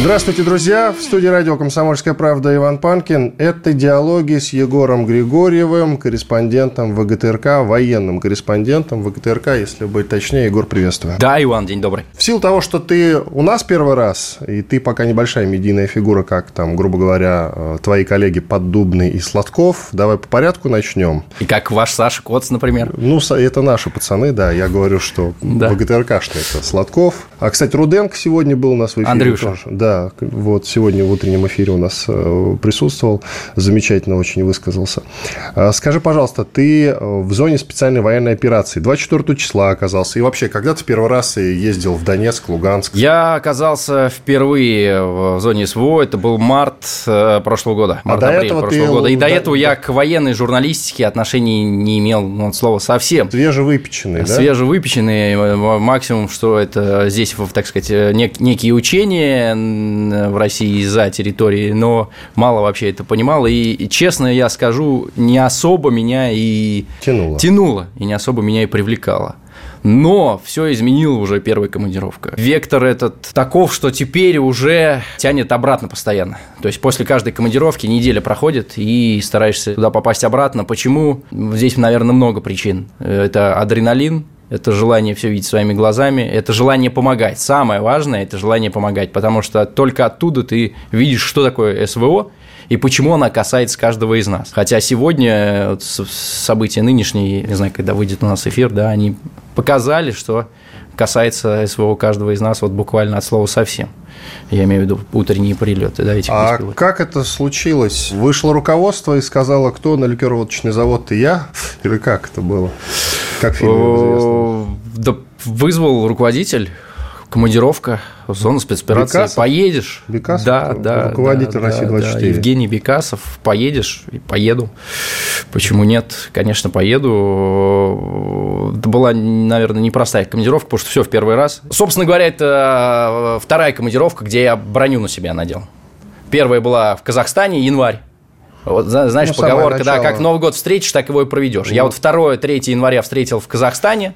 Здравствуйте, друзья! В студии радио «Комсомольская правда» Иван Панкин. Это диалоги с Егором Григорьевым, корреспондентом ВГТРК, военным корреспондентом ВГТРК, если быть точнее. Егор, приветствую. Да, Иван, день добрый. В силу того, что ты у нас первый раз, и ты пока небольшая медийная фигура, как там, грубо говоря, э, твои коллеги Поддубный и Сладков, давай по порядку начнем. И как ваш Саша Коц, например. Ну, это наши пацаны, да. Я говорю, что да. ВГТРК, что это Сладков. А, кстати, Руденко сегодня был у нас в эфире. Андрюша. Тоже. Да, вот сегодня в утреннем эфире у нас э, присутствовал, замечательно очень высказался. А, скажи, пожалуйста, ты э, в зоне специальной военной операции 24 числа оказался, и вообще, когда ты первый раз ездил в Донецк, Луганск? Я оказался впервые в зоне СВО, это был март э, прошлого года, март а до этого прошлого ты... года, и до, до этого я к военной журналистике отношений не имел, ну, от слова совсем. Свежевыпеченный, да? Свежевыпеченный, максимум, что это здесь, так сказать, нек- некие учения в России за территорией, но мало вообще это понимал. И, честно я скажу, не особо меня и тянуло. тянуло и не особо меня и привлекало. Но все изменило уже первая командировка. Вектор этот таков, что теперь уже тянет обратно постоянно. То есть после каждой командировки неделя проходит, и стараешься туда попасть обратно. Почему? Здесь, наверное, много причин. Это адреналин, это желание все видеть своими глазами, это желание помогать. Самое важное – это желание помогать, потому что только оттуда ты видишь, что такое СВО, и почему она касается каждого из нас. Хотя сегодня вот, события нынешние, не знаю, когда выйдет у нас эфир, да, они показали, что касается СВО каждого из нас вот буквально от слова совсем. Я имею в виду утренние прилеты. Да, этих а беспилотников. как это случилось? Вышло руководство и сказала, кто на ликероводочный завод ты я? Или как это было? Как фильм известно? Да вызвал руководитель командировка, зона спецоперации. Бекасов? Поедешь. Бекасов? Да, да. Руководитель да, России 24. Да, Евгений Бекасов. Поедешь? И поеду. Почему нет? Конечно, поеду. Это была, наверное, непростая командировка, потому что все в первый раз. Собственно говоря, это вторая командировка, где я броню на себя надел. Первая была в Казахстане, январь. Вот, знаешь, ну, поговорка, да, как Новый год встретишь, так его и проведешь. Ну. Я вот 2-3 января встретил в Казахстане,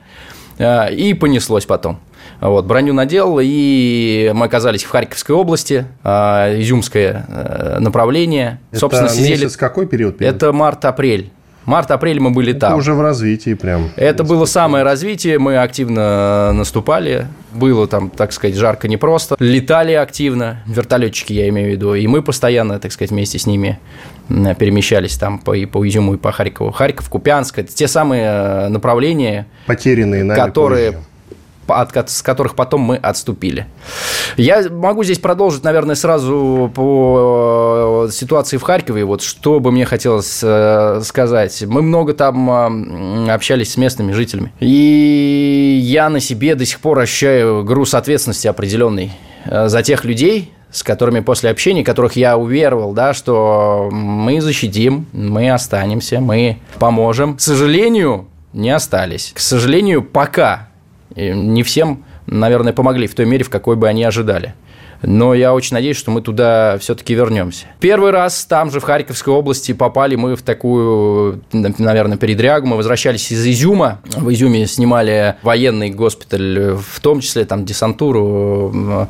э, и понеслось потом. Вот, броню надел, и мы оказались в Харьковской области, а, изюмское э, направление. Это Собственно, сидели... месяц какой период? Это март-апрель. Март-апрель мы были это там. уже в развитии прям. Это было самое развитие, мы активно наступали. Было там, так сказать, жарко непросто. Летали активно, вертолетчики я имею в виду, и мы постоянно, так сказать, вместе с ними перемещались там по, и по Изюму, и по Харькову. Харьков, Купянск – это те самые э, направления, Потерянные нами которые позже от, с которых потом мы отступили. Я могу здесь продолжить, наверное, сразу по э, ситуации в Харькове. Вот что бы мне хотелось э, сказать. Мы много там общались с местными жителями. И я на себе до сих пор ощущаю груз ответственности определенный э, за тех людей, с которыми после общения, которых я уверовал, да, что мы защитим, мы останемся, мы поможем. К сожалению, не остались. К сожалению, пока не всем, наверное, помогли в той мере, в какой бы они ожидали. Но я очень надеюсь, что мы туда все-таки вернемся. Первый раз там же, в Харьковской области, попали мы в такую, наверное, передрягу. Мы возвращались из Изюма. В Изюме снимали военный госпиталь, в том числе там десантуру.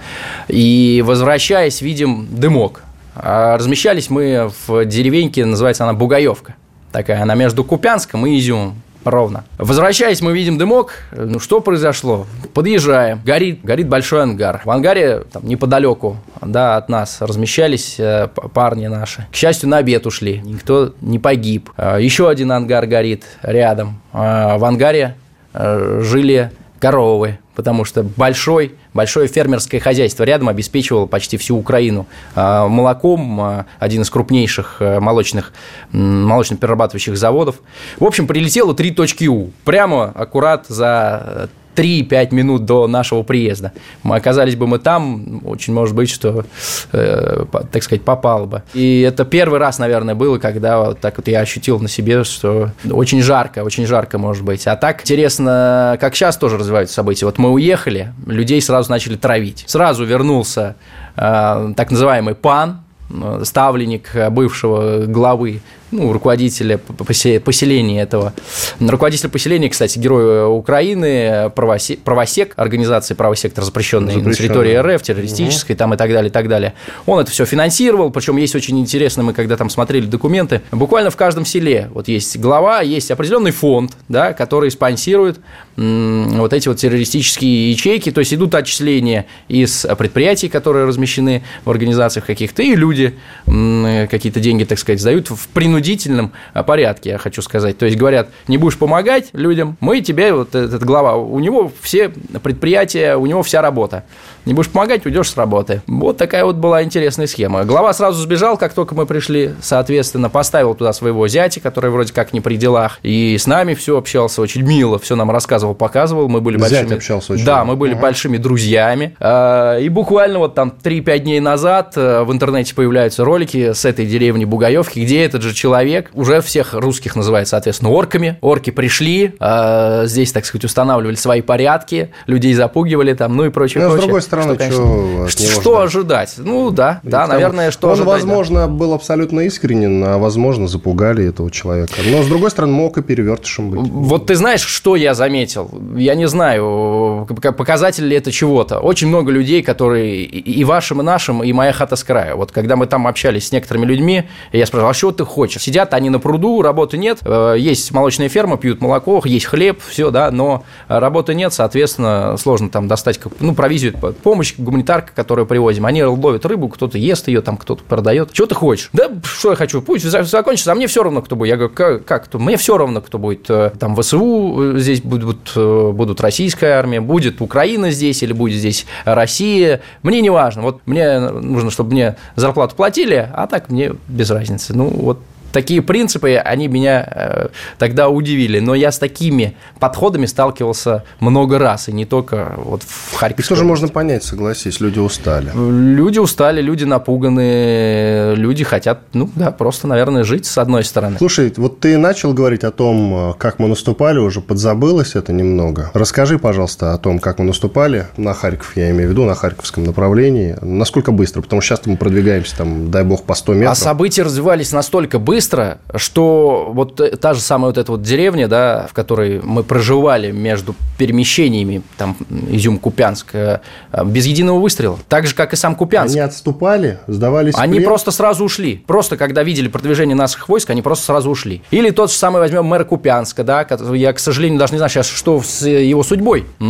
И возвращаясь, видим дымок. А размещались мы в деревеньке, называется она Бугаевка. Такая, она между Купянском и Изюмом ровно. Возвращаясь, мы видим дымок. Ну, что произошло? Подъезжаем. Горит, горит большой ангар. В ангаре там, неподалеку да, от нас размещались э, парни наши. К счастью, на обед ушли. Никто не погиб. Э, еще один ангар горит рядом. Э, в ангаре э, жили коровы, потому что большой, большое фермерское хозяйство рядом обеспечивало почти всю Украину а, молоком, а, один из крупнейших э, молочных, молочно-перерабатывающих заводов. В общем, прилетело три точки У, прямо аккурат за 3-5 минут до нашего приезда. Мы оказались бы мы там, очень может быть, что, э, так сказать, попало бы. И это первый раз, наверное, было, когда вот так вот я ощутил на себе, что очень жарко, очень жарко может быть. А так интересно, как сейчас тоже развиваются события. Вот мы уехали, людей сразу начали травить. Сразу вернулся э, так называемый пан, э, ставленник бывшего главы ну, руководителя поселения этого. Руководитель поселения, кстати, герой Украины, правосек, правосек организации правый сектор, запрещенный, на территории РФ, террористической, угу. там и так далее, и так далее. Он это все финансировал, причем есть очень интересно, мы когда там смотрели документы, буквально в каждом селе вот есть глава, есть определенный фонд, да, который спонсирует вот эти вот террористические ячейки, то есть идут отчисления из предприятий, которые размещены в организациях каких-то, и люди какие-то деньги, так сказать, сдают в принудительном принудительном а, порядке, я хочу сказать. То есть говорят, не будешь помогать людям, мы тебе, вот этот глава, у него все предприятия, у него вся работа. Не будешь помогать, уйдешь с работы. Вот такая вот была интересная схема. Глава сразу сбежал, как только мы пришли, соответственно, поставил туда своего зятя, который вроде как не при делах, и с нами все общался очень мило, все нам рассказывал, показывал, мы были Зять большими... общался очень Да, мы были угу. большими друзьями. А, и буквально вот там 3-5 дней назад э, в интернете появляются ролики с этой деревни Бугаевки, где этот же человек, уже всех русских называет, соответственно, орками. Орки пришли, а, здесь, так сказать, устанавливали свои порядки, людей запугивали там, ну и прочее, Но, прочее. с другой стороны, что, конечно, что, что ожидать? Ну да, да, тому, наверное, что он, ожидать. возможно, да. был абсолютно искренен, а возможно, запугали этого человека. Но, с другой стороны, мог и перевертышем быть. Вот ты знаешь, что я заметил? Я не знаю, показатель ли это чего-то. Очень много людей, которые и вашим, и нашим, и моя хата с края. Вот когда мы там общались с некоторыми людьми, я спрашивал, а что ты хочешь? Сидят они на пруду, работы нет, э, есть молочная ферма, пьют молоко, есть хлеб, все, да, но работы нет, соответственно, сложно там достать, ну, провизию, помощь, гуманитарка, которую привозим. Они ловят рыбу, кто-то ест ее, там кто-то продает. Что ты хочешь? Да, что я хочу? Пусть закончится, а мне все равно, кто будет. Я говорю, как, как кто? Мне все равно, кто будет. Э, там ВСУ э, здесь будут, будут российская армия, будет Украина здесь или будет здесь Россия. Мне не важно. Вот мне нужно, чтобы мне зарплату платили, а так мне без разницы. Ну, вот такие принципы, они меня э, тогда удивили. Но я с такими подходами сталкивался много раз, и не только вот в Харькове. Их тоже можно понять, согласись, люди устали. Люди устали, люди напуганы, люди хотят, ну да, просто, наверное, жить с одной стороны. Слушай, вот ты начал говорить о том, как мы наступали, уже подзабылось это немного. Расскажи, пожалуйста, о том, как мы наступали на Харьков, я имею в виду, на Харьковском направлении. Насколько быстро? Потому что сейчас мы продвигаемся, там, дай бог, по 100 метров. А события развивались настолько быстро, быстро, что вот та же самая вот эта вот деревня, да, в которой мы проживали между перемещениями, там, Изюм-Купянск, э, без единого выстрела. Так же, как и сам Купянск. Они отступали, сдавались Они просто сразу ушли. Просто, когда видели продвижение наших войск, они просто сразу ушли. Или тот же самый возьмем мэра Купянска, да, я, к сожалению, даже не знаю сейчас, что с его судьбой. А,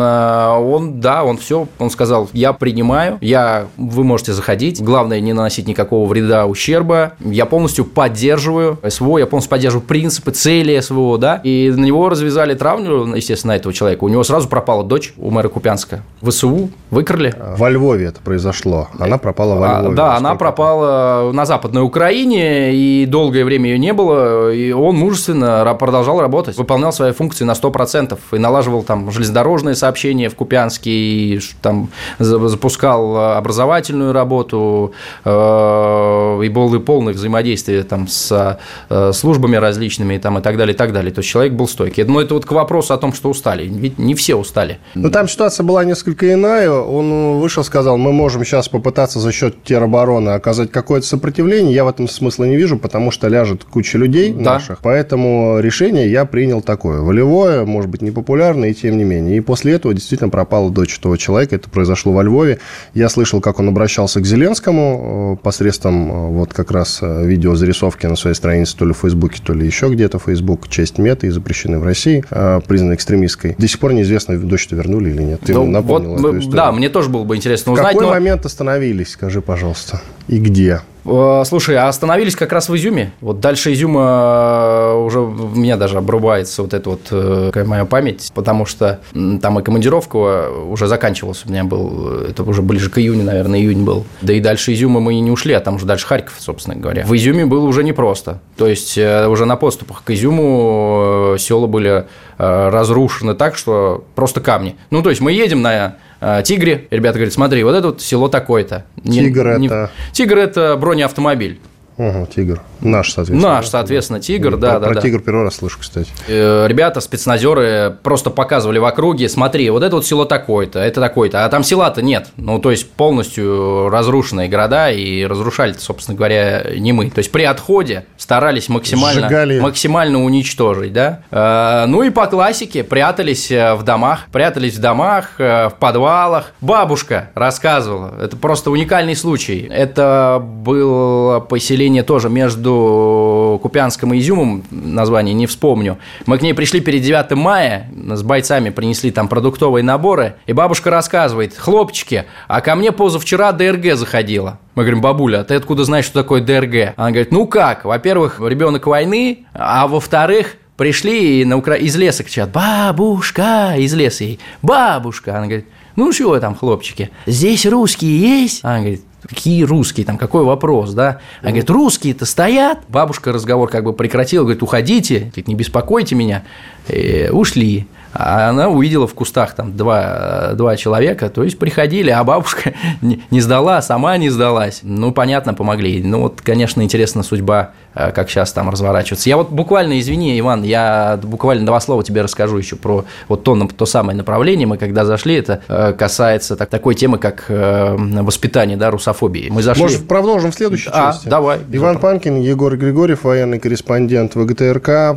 он, да, он все, он сказал, я принимаю, я, вы можете заходить, главное не наносить никакого вреда, ущерба, я полностью поддерживаю СВО, я полностью поддерживаю принципы, цели СВО, да, и на него развязали травлю, естественно, на этого человека. У него сразу пропала дочь у мэра Купянска. ВСУ выкрали. Во Львове это произошло. Она пропала во а, Львове. А, да, она пропала на Западной Украине, и долгое время ее не было, и он мужественно продолжал работать, выполнял свои функции на 100%, и налаживал там железнодорожные сообщения в Купянске, и там запускал образовательную работу, э, и было полное взаимодействие там с э, службами различными там, и так далее, и так далее. То есть человек был стойкий. Но это вот к вопросу о том, что устали. Ведь не все устали. Ну, там ситуация была несколько иная. Он вышел, сказал, мы можем сейчас попытаться за счет теробороны оказать какое-то сопротивление. Я в этом смысла не вижу, потому что ляжет куча людей да. наших. Поэтому решение я принял такое. Волевое, может быть, непопулярное, и тем не менее. И после этого действительно пропала дочь этого человека. Это произошло во Львове. Я слышал, как он обращался к Зеленскому э, посредством э, вот как раз э, видеозарисовки на своей странице, то ли в Фейсбуке, то ли еще где-то. Фейсбук, часть меты и запрещены в России, признаны экстремистской. До сих пор неизвестно, дочь-то вернули или нет. Ты ну, напомнил вот, эту историю. Да, мне тоже было бы интересно узнать. В какой но... момент остановились, скажи, пожалуйста? И где? Э, слушай, а остановились как раз в Изюме. Вот дальше Изюма э, уже у меня даже обрубается вот эта вот э, моя память, потому что там и командировка уже заканчивалась. У меня был, это уже ближе к июню, наверное, июнь был. Да и дальше Изюма мы не ушли, а там уже дальше Харьков, собственно говоря. В Изюме было уже непросто. То есть уже на поступах к Изюму села были разрушены так, что просто камни. Ну, то есть мы едем на Тигре. Ребята говорят, смотри, вот это вот село такое-то. Тигр не, это... Тигр – это бронеавтомобиль. Угу, тигр. Наш, соответственно. Наш, соответственно, тигр, да, про, да. Про да. тигр первый раз слышу, кстати. Э, ребята, спецназеры просто показывали в округе, смотри, вот это вот село такое-то, это такое-то, а там села-то нет. Ну, то есть полностью разрушенные города, и разрушали собственно говоря, не мы. То есть при отходе старались максимально, Сжигали. максимально уничтожить, да. Э, ну и по классике прятались э, в домах, прятались в домах, в подвалах. Бабушка рассказывала, это просто уникальный случай. Это было поселение тоже между Купянском и Изюмом, название не вспомню. Мы к ней пришли перед 9 мая, с бойцами принесли там продуктовые наборы, и бабушка рассказывает, хлопчики, а ко мне позавчера ДРГ заходила. Мы говорим, бабуля, а ты откуда знаешь, что такое ДРГ? Она говорит, ну как, во-первых, ребенок войны, а во-вторых, пришли и на Укра... из леса кричат, бабушка, из леса ей, бабушка. Она говорит, ну что там, хлопчики, здесь русские есть? Она говорит, какие русские, там какой вопрос, да? Она говорит, русские-то стоят. Бабушка разговор как бы прекратила, говорит, уходите, говорит, не беспокойте меня. И ушли. А она увидела в кустах там два, два человека, то есть приходили, а бабушка не сдала, сама не сдалась. Ну, понятно, помогли. Ну, вот, конечно, интересна судьба, э, как сейчас там разворачиваться. Я вот буквально, извини, Иван, я буквально два слова тебе расскажу еще про вот то, то самое направление. Мы когда зашли, это э, касается так, такой темы, как э, воспитание, да, русофобии. Мы зашли... Может, продолжим в следующей а, части? давай. Иван Панкин, Егор Григорьев, военный корреспондент ВГТРК.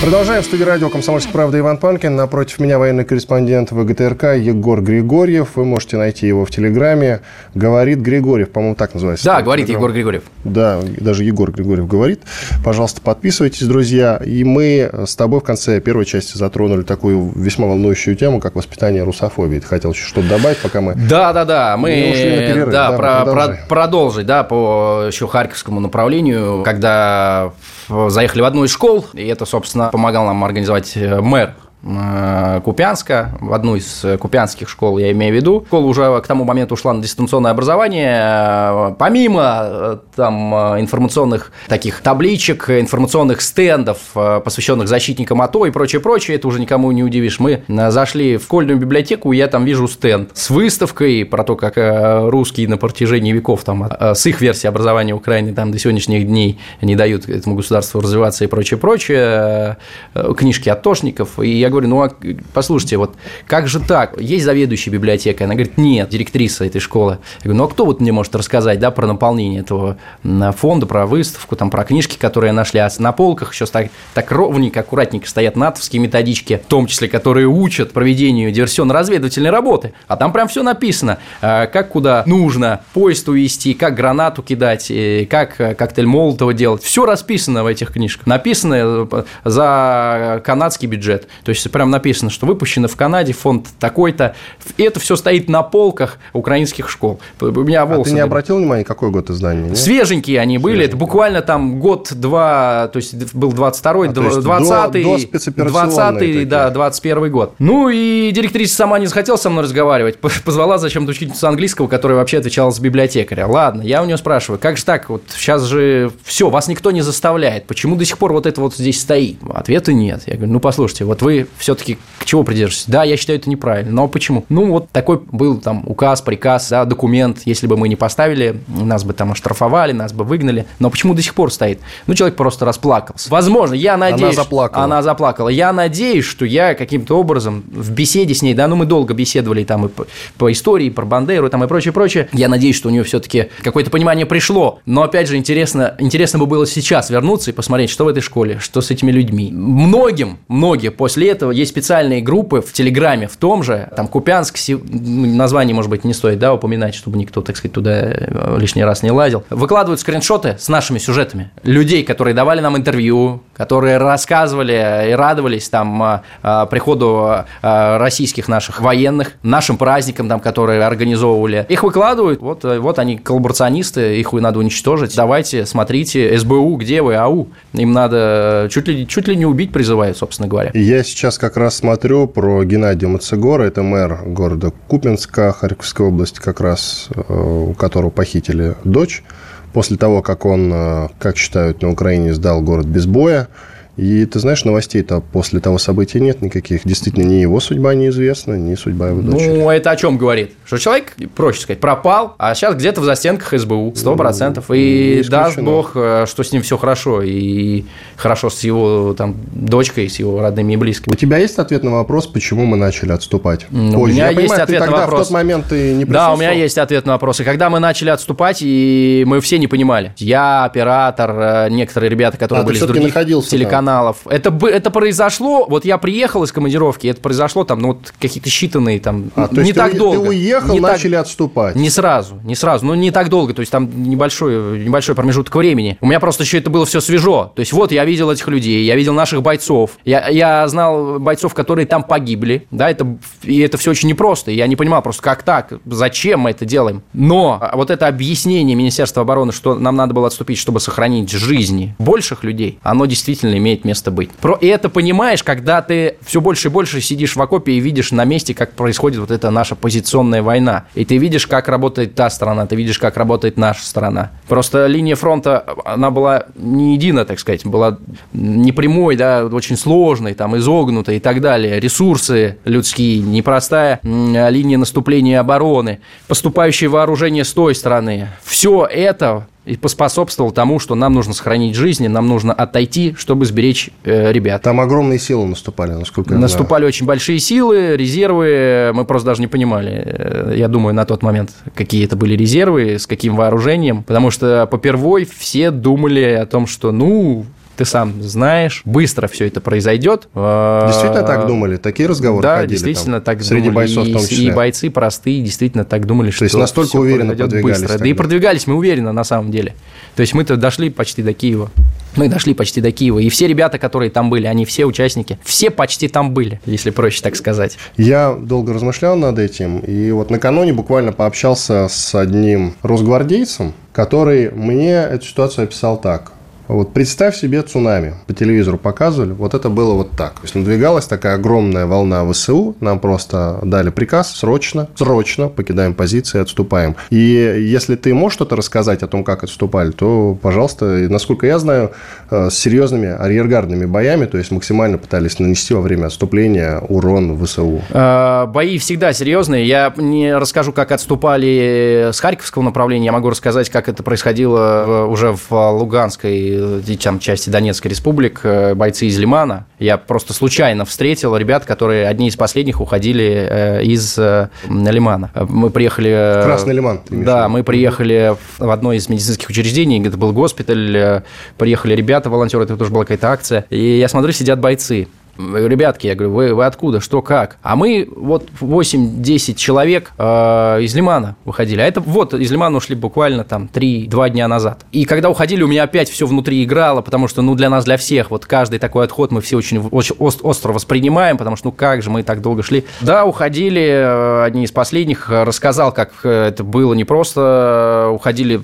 Продолжаем в студии радио «Комсомольская правда» Иван Панкин. Напротив меня военный корреспондент ВГТРК Егор Григорьев. Вы можете найти его в Телеграме. «Говорит Григорьев», по-моему, так называется. Да, «Говорит. Егор Григорьев». Да, даже Егор Григорьев говорит. Пожалуйста, подписывайтесь, друзья. И мы с тобой в конце первой части затронули такую весьма волнующую тему, как воспитание русофобии. Ты хотел еще что-то добавить, пока мы... Да, да, да. Мы, мы ушли на перерыв. Да, да про, про, продолжить, да, по еще Харьковскому направлению, когда заехали в одну из школ, и это, собственно, помогал нам организовать э, мэр Купянска, в одну из купянских школ, я имею в виду. Школа уже к тому моменту ушла на дистанционное образование. Э, помимо э, там информационных таких табличек, информационных стендов, посвященных защитникам АТО и прочее, прочее, это уже никому не удивишь. Мы зашли в школьную библиотеку, и я там вижу стенд с выставкой про то, как русские на протяжении веков там с их версии образования Украины там до сегодняшних дней не дают этому государству развиваться и прочее, прочее, книжки атошников. И я говорю, ну, а, послушайте, вот как же так? Есть заведующая библиотекой? Она говорит, нет, директриса этой школы. Я говорю, ну, а кто вот мне может рассказать, да, про наполнение этого фонда, про выставку, там, про книжки, которые нашли, а на полках еще так, так ровненько, аккуратненько стоят натовские методички, в том числе, которые учат проведению диверсионно-разведывательной работы. А там прям все написано, а, как куда нужно поезд увести, как гранату кидать, как коктейль Молотова делать. Все расписано в этих книжках. Написано э, за канадский бюджет. То есть есть прям написано, что выпущено в Канаде фонд такой-то. И это все стоит на полках украинских школ. У меня волосы... А ты не обратил внимания, какой год издания? Нет? Свеженькие они были. Это буквально там год-два, то есть был 22-й, а, 20-й, до, до 20 да, 21 год. Ну и директриса сама не захотела со мной разговаривать. Позвала зачем-то учительницу английского, которая вообще отвечала с библиотекаря. Ладно, я у нее спрашиваю, как же так, вот сейчас же все, вас никто не заставляет. Почему до сих пор вот это вот здесь стоит? Ответа нет. Я говорю, ну послушайте, вот вы все-таки к чему придерживаетесь? Да, я считаю это неправильно. Но почему? Ну, вот такой был там указ, приказ, да, документ. Если бы мы не поставили, нас бы там оштрафовали, нас бы выгнали. Но почему до сих пор стоит? Ну, человек просто расплакался. Возможно, я надеюсь... Она заплакала. Она заплакала. Я надеюсь, что я каким-то образом в беседе с ней, да, ну, мы долго беседовали там и по, по истории, про Бандеру там и прочее, прочее. Я надеюсь, что у нее все-таки какое-то понимание пришло. Но, опять же, интересно, интересно бы было сейчас вернуться и посмотреть, что в этой школе, что с этими людьми. Многим, многие после этого есть специальные группы в Телеграме в том же, там Купянск, название, может быть, не стоит, да, упоминать, чтобы никто, так сказать, туда э, лишний раз не лазил, выкладывают скриншоты с нашими сюжетами. Людей, которые давали нам интервью, которые рассказывали и радовались там а, а, приходу а, российских наших военных, нашим праздникам, там, которые организовывали. Их выкладывают, вот, вот они коллаборационисты, их надо уничтожить. Давайте, смотрите, СБУ, где вы, АУ? Им надо чуть ли, чуть ли не убить призывают, собственно говоря. Я сейчас как раз смотрю про Геннадия Мацегора, это мэр города Купинска, Харьковской области, как раз, э, у которого похитили дочь после того, как он, э, как считают на Украине, сдал город без боя. И ты знаешь, новостей-то после того события нет никаких. Действительно, ни его судьба неизвестна, ни судьба его дочери. Ну, это о чем говорит? Что человек, проще сказать, пропал, а сейчас где-то в застенках СБУ, сто процентов. И даст бог, э, что с ним все хорошо, и хорошо с его там дочкой, с его родными и близкими. У тебя есть ответ на вопрос, почему мы начали отступать? Ну, У меня Я есть понимаю, ответ на вопрос. в тот момент ты не Да, у меня есть ответ на вопрос. И когда мы начали отступать, и мы все не понимали. Я, оператор, э, некоторые ребята, которые а, были из других телеканалов, каналов. Это, это произошло, вот я приехал из командировки, это произошло там, ну, вот какие-то считанные там, а, не так ты, долго. Ты уехал, не начали так, отступать. Не сразу, не сразу, ну, не так долго, то есть там небольшой, небольшой промежуток времени. У меня просто еще это было все свежо. То есть вот я видел этих людей, я видел наших бойцов, я, я знал бойцов, которые там погибли, да, это, и это все очень непросто, я не понимал просто, как так, зачем мы это делаем. Но вот это объяснение Министерства обороны, что нам надо было отступить, чтобы сохранить жизни больших людей, оно действительно имеет имеет место быть. Про, и это понимаешь, когда ты все больше и больше сидишь в окопе и видишь на месте, как происходит вот эта наша позиционная война. И ты видишь, как работает та сторона, ты видишь, как работает наша сторона. Просто линия фронта, она была не едина, так сказать, была не прямой, да, очень сложной, там, изогнутой и так далее. Ресурсы людские, непростая линия наступления и обороны, поступающее вооружение с той стороны. Все это и поспособствовал тому, что нам нужно сохранить жизни, нам нужно отойти, чтобы сберечь э, ребят. Там огромные силы наступали, насколько я Наступали знаю. очень большие силы, резервы, мы просто даже не понимали, э, я думаю, на тот момент, какие это были резервы, с каким вооружением, потому что попервой все думали о том, что, ну, ты сам знаешь, быстро все это произойдет. Действительно так думали? Такие разговоры да, ходили? действительно там, так среди думали. бойцов в том числе? И бойцы простые действительно так думали, То что есть настолько уверенно продвигались быстро. Да и продвигались мы уверенно на самом деле. То есть мы-то дошли почти до Киева. Мы дошли почти до Киева. И все ребята, которые там были, они все участники, все почти там были, если проще так сказать. Я долго размышлял над этим. И вот накануне буквально пообщался с одним росгвардейцем, который мне эту ситуацию описал так. Вот представь себе цунами. По телевизору показывали. Вот это было вот так. То есть надвигалась такая огромная волна ВСУ. Нам просто дали приказ срочно, срочно покидаем позиции, отступаем. И если ты можешь что-то рассказать о том, как отступали, то, пожалуйста, насколько я знаю, э, с серьезными арьергардными боями, то есть максимально пытались нанести во время отступления урон ВСУ. А, бои всегда серьезные. Я не расскажу, как отступали с Харьковского направления. Я могу рассказать, как это происходило уже в Луганской там, части Донецкой республик, э, бойцы из Лимана. Я просто случайно встретил ребят, которые одни из последних уходили э, из э, Лимана. Мы приехали... Красный Лиман. Да, мы приехали в одно из медицинских учреждений, это был госпиталь, приехали ребята, волонтеры, это тоже была какая-то акция. И я смотрю, сидят бойцы ребятки, я говорю, вы, вы откуда, что, как? А мы вот 8-10 человек э, из Лимана выходили. А это вот из Лимана ушли буквально там 3-2 дня назад. И когда уходили, у меня опять все внутри играло, потому что, ну, для нас, для всех, вот каждый такой отход мы все очень, очень остро воспринимаем, потому что, ну, как же мы так долго шли. Да, уходили, э, одни из последних, рассказал, как э, это было непросто, уходили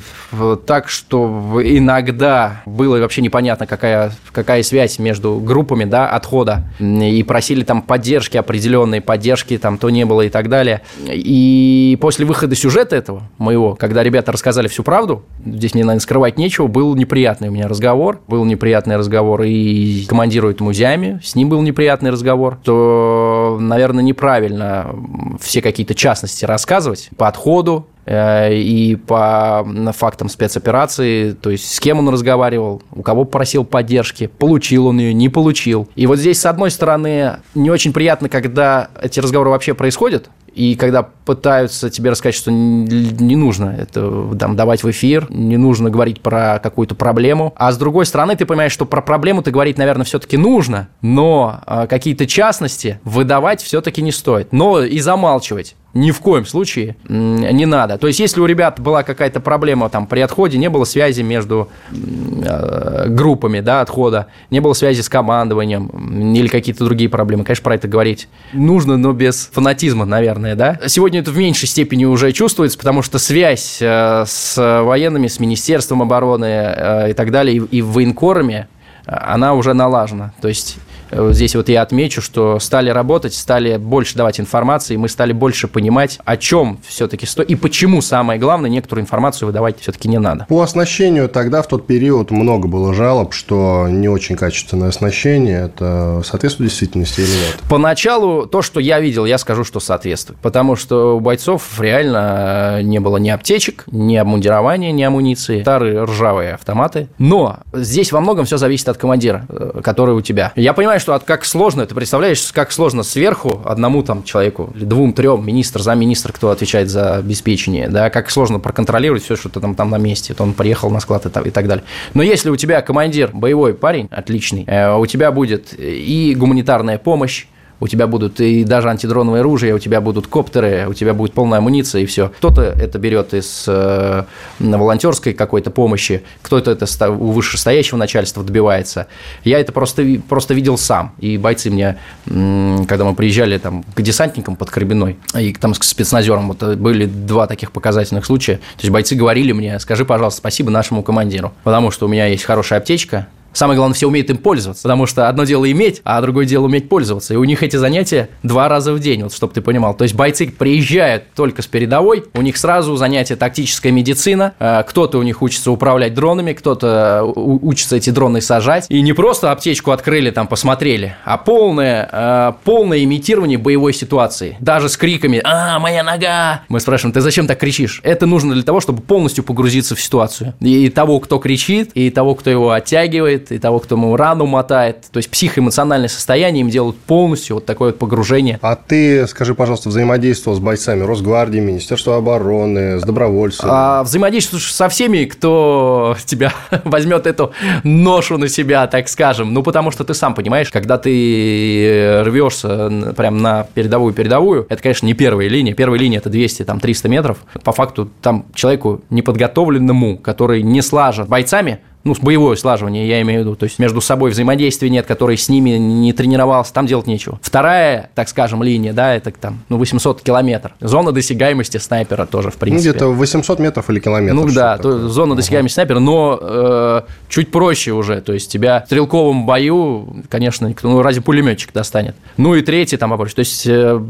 так, что иногда было вообще непонятно, какая, какая связь между группами, да, отхода и просили там поддержки определенной, поддержки там то не было и так далее. И после выхода сюжета этого моего, когда ребята рассказали всю правду, здесь мне, наверное, скрывать нечего, был неприятный у меня разговор, был неприятный разговор и с командиру этому Зяме, с ним был неприятный разговор, то, наверное, неправильно все какие-то частности рассказывать по отходу, и по фактам спецоперации, то есть с кем он разговаривал, у кого просил поддержки, получил он ее, не получил. И вот здесь, с одной стороны, не очень приятно, когда эти разговоры вообще происходят, и когда пытаются тебе рассказать, что не нужно это там, давать в эфир, не нужно говорить про какую-то проблему, а с другой стороны ты понимаешь, что про проблему ты говорить, наверное, все-таки нужно, но а, какие-то частности выдавать все-таки не стоит, но и замалчивать ни в коем случае не надо. То есть, если у ребят была какая-то проблема там при отходе, не было связи между э, группами да, отхода, не было связи с командованием или какие-то другие проблемы, конечно, про это говорить нужно, но без фанатизма, наверное, да. Сегодня это в меньшей степени уже чувствуется, потому что связь э, с военными, с Министерством обороны э, и так далее, и, и военкорами, она уже налажена. То есть Э, здесь вот я отмечу, что стали работать, стали больше давать информации, мы стали больше понимать, о чем все-таки стоит и почему, самое главное, некоторую информацию выдавать все-таки не надо. По оснащению тогда в тот период много было жалоб, что не очень качественное оснащение. Это соответствует действительности или нет? Поначалу то, что я видел, я скажу, что соответствует. Потому что у бойцов реально э, не было ни аптечек, ни обмундирования, ни амуниции. Старые ржавые автоматы. Но здесь во многом все зависит от командира, э, который у тебя. Я понимаю, понимаю, что как сложно, ты представляешь, как сложно сверху одному там человеку, или двум, трем, министр, замминистр, кто отвечает за обеспечение, да, как сложно проконтролировать все, что ты там, там на месте, то он приехал на склад и, так, и так далее. Но если у тебя командир, боевой парень, отличный, э, у тебя будет и гуманитарная помощь, у тебя будут и даже антидроновые оружие, у тебя будут коптеры, у тебя будет полная амуниция и все. Кто-то это берет из э, волонтерской какой-то помощи, кто-то это у вышестоящего начальства добивается. Я это просто, просто видел сам. И бойцы мне, когда мы приезжали там, к десантникам под Карбиной и там к спецназерам, вот э, были два таких показательных случая. То есть бойцы говорили мне, скажи, пожалуйста, спасибо нашему командиру, потому что у меня есть хорошая аптечка, Самое главное, все умеют им пользоваться, потому что одно дело иметь, а другое дело уметь пользоваться. И у них эти занятия два раза в день, вот чтобы ты понимал. То есть бойцы приезжают только с передовой, у них сразу занятие тактическая медицина, э, кто-то у них учится управлять дронами, кто-то э, учится эти дроны сажать. И не просто аптечку открыли, там посмотрели, а полное, э, полное имитирование боевой ситуации. Даже с криками «А, моя нога!» Мы спрашиваем, ты зачем так кричишь? Это нужно для того, чтобы полностью погрузиться в ситуацию. И того, кто кричит, и того, кто его оттягивает, и того, кто ему рану мотает. То есть психоэмоциональное состояние им делают полностью вот такое вот погружение. А ты, скажи, пожалуйста, взаимодействовал с бойцами Росгвардии, Министерства обороны, с добровольцами? А, взаимодействуешь со всеми, кто тебя возьмет эту ношу на себя, так скажем. Ну, потому что ты сам понимаешь, когда ты рвешься прям на передовую-передовую, это, конечно, не первая линия. Первая линия – это 200-300 метров. По факту там человеку неподготовленному, который не слажен бойцами, ну, боевое слаживание, я имею в виду, то есть между собой взаимодействия нет, который с ними не тренировался, там делать нечего. Вторая, так скажем, линия, да, это там, ну, 800 километров. Зона досягаемости снайпера тоже, в ну, принципе. Ну, где-то 800 метров или километров. Ну, да, то, зона угу. досягаемости снайпера, но э, чуть проще уже, то есть тебя в стрелковом бою, конечно, никто, ну, разве пулеметчик достанет. Ну, и третий там то есть э,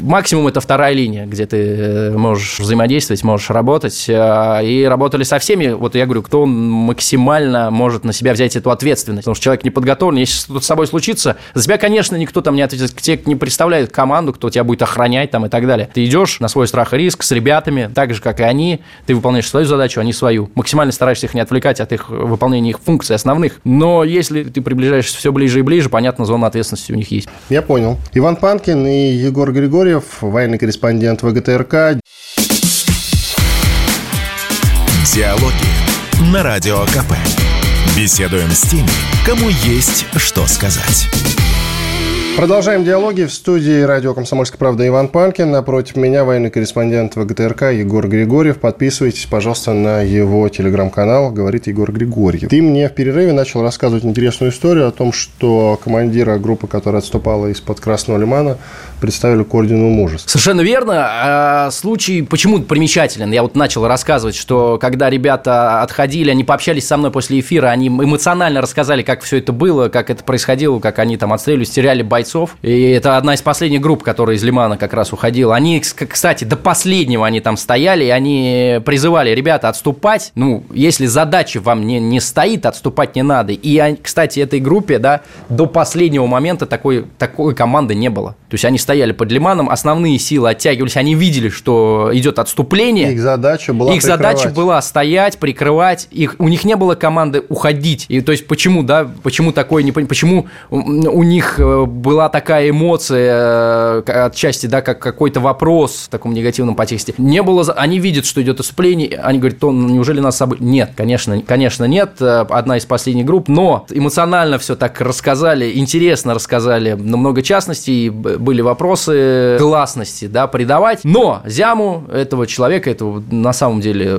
максимум это вторая линия, где ты э, можешь взаимодействовать, можешь работать, э, и работали со всеми, вот я говорю, кто максимально максимально может на себя взять эту ответственность. Потому что человек не подготовлен. Если что-то с собой случится, за тебя, конечно, никто там не ответит. Тебе не представляет команду, кто тебя будет охранять там и так далее. Ты идешь на свой страх и риск с ребятами, так же, как и они. Ты выполняешь свою задачу, они свою. Максимально стараешься их не отвлекать от их выполнения их функций основных. Но если ты приближаешься все ближе и ближе, понятно, зона ответственности у них есть. Я понял. Иван Панкин и Егор Григорьев, военный корреспондент ВГТРК. Диалоги на Радио КП. Беседуем с теми, кому есть что сказать. Продолжаем диалоги в студии радио «Комсомольская правда» Иван Панкин. Напротив меня военный корреспондент ВГТРК Егор Григорьев. Подписывайтесь, пожалуйста, на его телеграм-канал «Говорит Егор Григорьев». Ты мне в перерыве начал рассказывать интересную историю о том, что командира группы, которая отступала из-под Красного Лимана, представили к ордену мужества. Совершенно верно. А, случай почему примечателен. Я вот начал рассказывать, что когда ребята отходили, они пообщались со мной после эфира, они эмоционально рассказали, как все это было, как это происходило, как они там отстреливались, теряли бойцов. И это одна из последних групп, которая из Лимана как раз уходила. Они, кстати, до последнего они там стояли, и они призывали, ребята, отступать. Ну, если задача вам не, не стоит, отступать не надо. И, кстати, этой группе, да, до последнего момента такой, такой команды не было. То есть они стояли под Лиманом, основные силы оттягивались, они видели, что идет отступление. Их задача была Их прикрывать. задача была стоять, прикрывать. Их, у них не было команды уходить. И то есть почему, да, почему такое, не почему у них э, была такая эмоция, э, отчасти, да, как какой-то вопрос в таком негативном подтексте. Не было, они видят, что идет осыпление, они говорят, то неужели нас собой... Нет, конечно, конечно нет, э, одна из последних групп, но эмоционально все так рассказали, интересно рассказали, но много частностей, были вопросы гласности, да, придавать, но Зяму, этого человека, этого на самом деле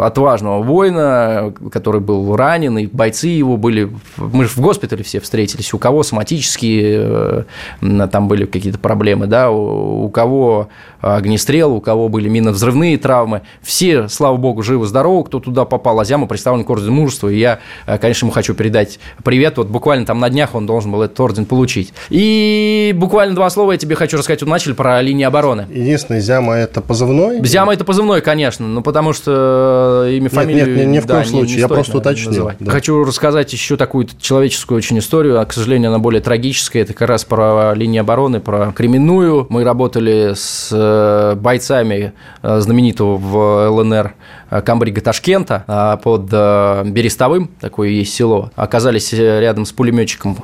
отважного воина, который был ранен, и бойцы его были, мы же в госпитале все встретились, у кого соматические, э, там были какие-то проблемы, да, у кого огнестрел, у кого были минно-взрывные травмы, все, слава богу, живы-здоровы, кто туда попал, Азяму представлен к ордену мужества, и я, э, конечно, ему хочу передать привет, вот буквально там на днях он должен был этот орден получить. И буквально два слова я тебе хочу рассказать, вот начали про линии обороны. Единственное, Зяма – это позывной? Зяма – это позывной, конечно, ну потому что имя, фамилию... Нет, нет, ни в коем да, случае, не, не я просто уточнил. Да. Хочу рассказать еще такую человеческую очень историю, а, к сожалению, она более трагическая, это как раз про линии обороны, про кременную. Мы работали с э, бойцами э, знаменитого в ЛНР э, Камбрига Ташкента под Берестовым, такое есть село. Оказались рядом с пулеметчиком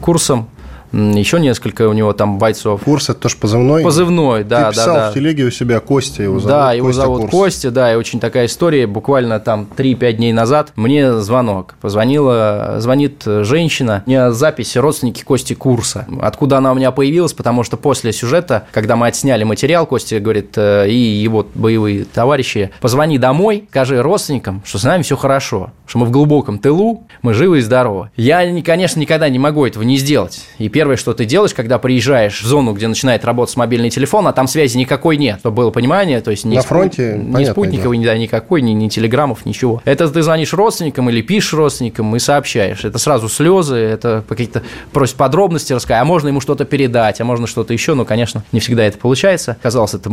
Курсом, еще несколько у него там бойцов. Курс это тоже позывной? Позывной, да, Ты писал да, да. в телеге у себя Костя его зовут. Да, его Костя зовут Курс. Костя, да, и очень такая история. Буквально там 3-5 дней назад мне звонок. Позвонила, звонит женщина, у меня запись родственники Кости Курса. Откуда она у меня появилась? Потому что после сюжета, когда мы отсняли материал, Костя говорит, э, и его боевые товарищи, позвони домой, скажи родственникам, что с нами все хорошо, что мы в глубоком тылу, мы живы и здоровы. Я, конечно, никогда не могу этого не сделать. И первое первое, что ты делаешь, когда приезжаешь в зону, где начинает работать мобильный телефон, а там связи никакой нет, чтобы было понимание, то есть ни, На фронте, спут... ни спутниковой, ни, да, никакой, ни, ни телеграммов, ничего. Это ты звонишь родственникам или пишешь родственникам и сообщаешь. Это сразу слезы, это какие-то просят подробности рассказать, а можно ему что-то передать, а можно что-то еще, но, конечно, не всегда это получается. Казалось, это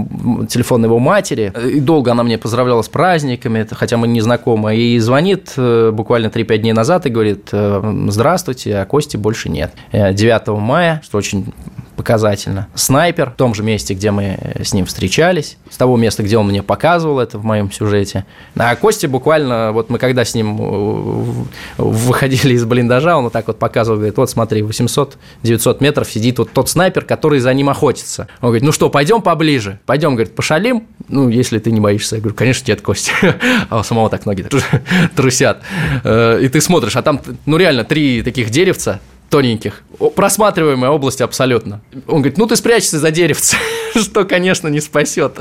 телефон его матери, и долго она мне поздравляла с праздниками, хотя мы не знакомы, и звонит э, буквально 3-5 дней назад и говорит, «Э, здравствуйте, а Кости больше нет. 9 э, мая, что очень показательно. Снайпер в том же месте, где мы с ним встречались, с того места, где он мне показывал это в моем сюжете. А Костя буквально, вот мы когда с ним э, выходили из блиндажа, он вот так вот показывал, говорит, вот смотри, 800-900 метров сидит вот тот снайпер, который за ним охотится. Он говорит, ну что, пойдем поближе? Пойдем, говорит, пошалим? Ну, если ты не боишься. Я говорю, конечно, нет, Костя. А у самого так ноги трусят. Э, и ты смотришь, а там, ну, реально, три таких деревца, тоненьких. Просматриваемая область абсолютно. Он говорит, ну ты спрячься за деревце, что, конечно, не спасет.